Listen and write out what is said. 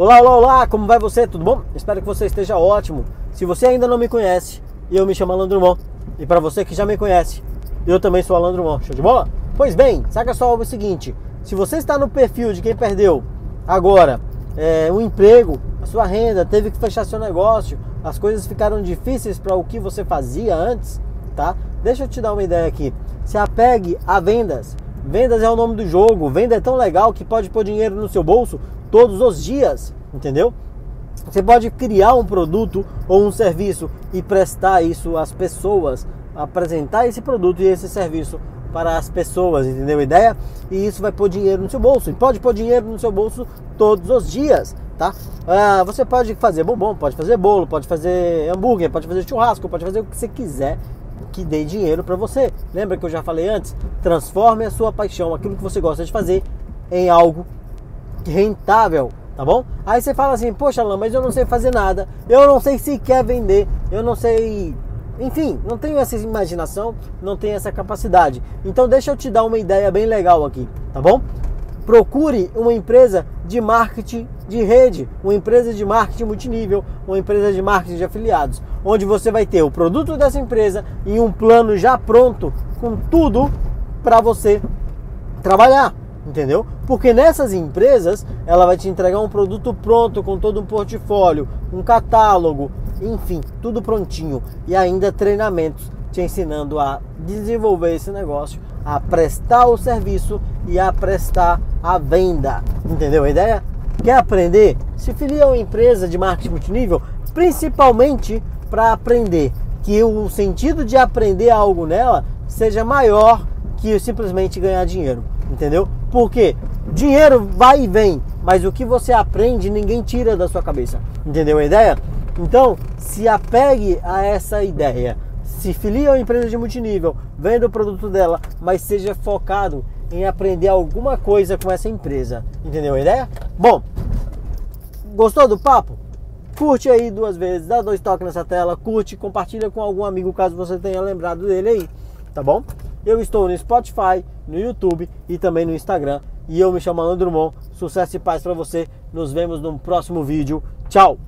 Olá, olá, olá, como vai você? Tudo bom? Espero que você esteja ótimo. Se você ainda não me conhece, eu me chamo Alan Drummond. E para você que já me conhece, eu também sou Alan Drummond. Show de bola? Pois bem, saca só o seguinte: se você está no perfil de quem perdeu agora é, um emprego, a sua renda, teve que fechar seu negócio, as coisas ficaram difíceis para o que você fazia antes, tá? Deixa eu te dar uma ideia aqui. Se apegue a vendas. Vendas é o nome do jogo. Venda é tão legal que pode pôr dinheiro no seu bolso todos os dias, entendeu? Você pode criar um produto ou um serviço e prestar isso às pessoas, apresentar esse produto e esse serviço para as pessoas, entendeu a ideia? E isso vai pôr dinheiro no seu bolso. E pode pôr dinheiro no seu bolso todos os dias, tá? Ah, você pode fazer bombom, pode fazer bolo, pode fazer hambúrguer, pode fazer churrasco, pode fazer o que você quiser que dê dinheiro para você. Lembra que eu já falei antes? Transforme a sua paixão, aquilo que você gosta de fazer, em algo rentável, tá bom? Aí você fala assim, poxa Alain, mas eu não sei fazer nada, eu não sei se quer vender, eu não sei. Enfim, não tenho essa imaginação, não tenho essa capacidade. Então deixa eu te dar uma ideia bem legal aqui, tá bom? Procure uma empresa de marketing de rede, uma empresa de marketing multinível, uma empresa de marketing de afiliados, onde você vai ter o produto dessa empresa em um plano já pronto com tudo para você trabalhar entendeu? Porque nessas empresas ela vai te entregar um produto pronto com todo um portfólio, um catálogo, enfim, tudo prontinho e ainda treinamentos te ensinando a desenvolver esse negócio, a prestar o serviço e a prestar a venda. Entendeu a ideia? Quer aprender? Se filia a uma empresa de marketing multinível, principalmente para aprender que o sentido de aprender algo nela seja maior que simplesmente ganhar dinheiro entendeu? Porque dinheiro vai e vem, mas o que você aprende ninguém tira da sua cabeça, entendeu a ideia? Então, se apegue a essa ideia. Se filie a uma empresa de multinível, venda o produto dela, mas seja focado em aprender alguma coisa com essa empresa. Entendeu a ideia? Bom, gostou do papo? Curte aí duas vezes, dá dois toques nessa tela, curte, compartilha com algum amigo caso você tenha lembrado dele aí, tá bom? Eu estou no Spotify, no YouTube e também no Instagram. E eu me chamo Alan Drummond. Sucesso e paz para você. Nos vemos no próximo vídeo. Tchau!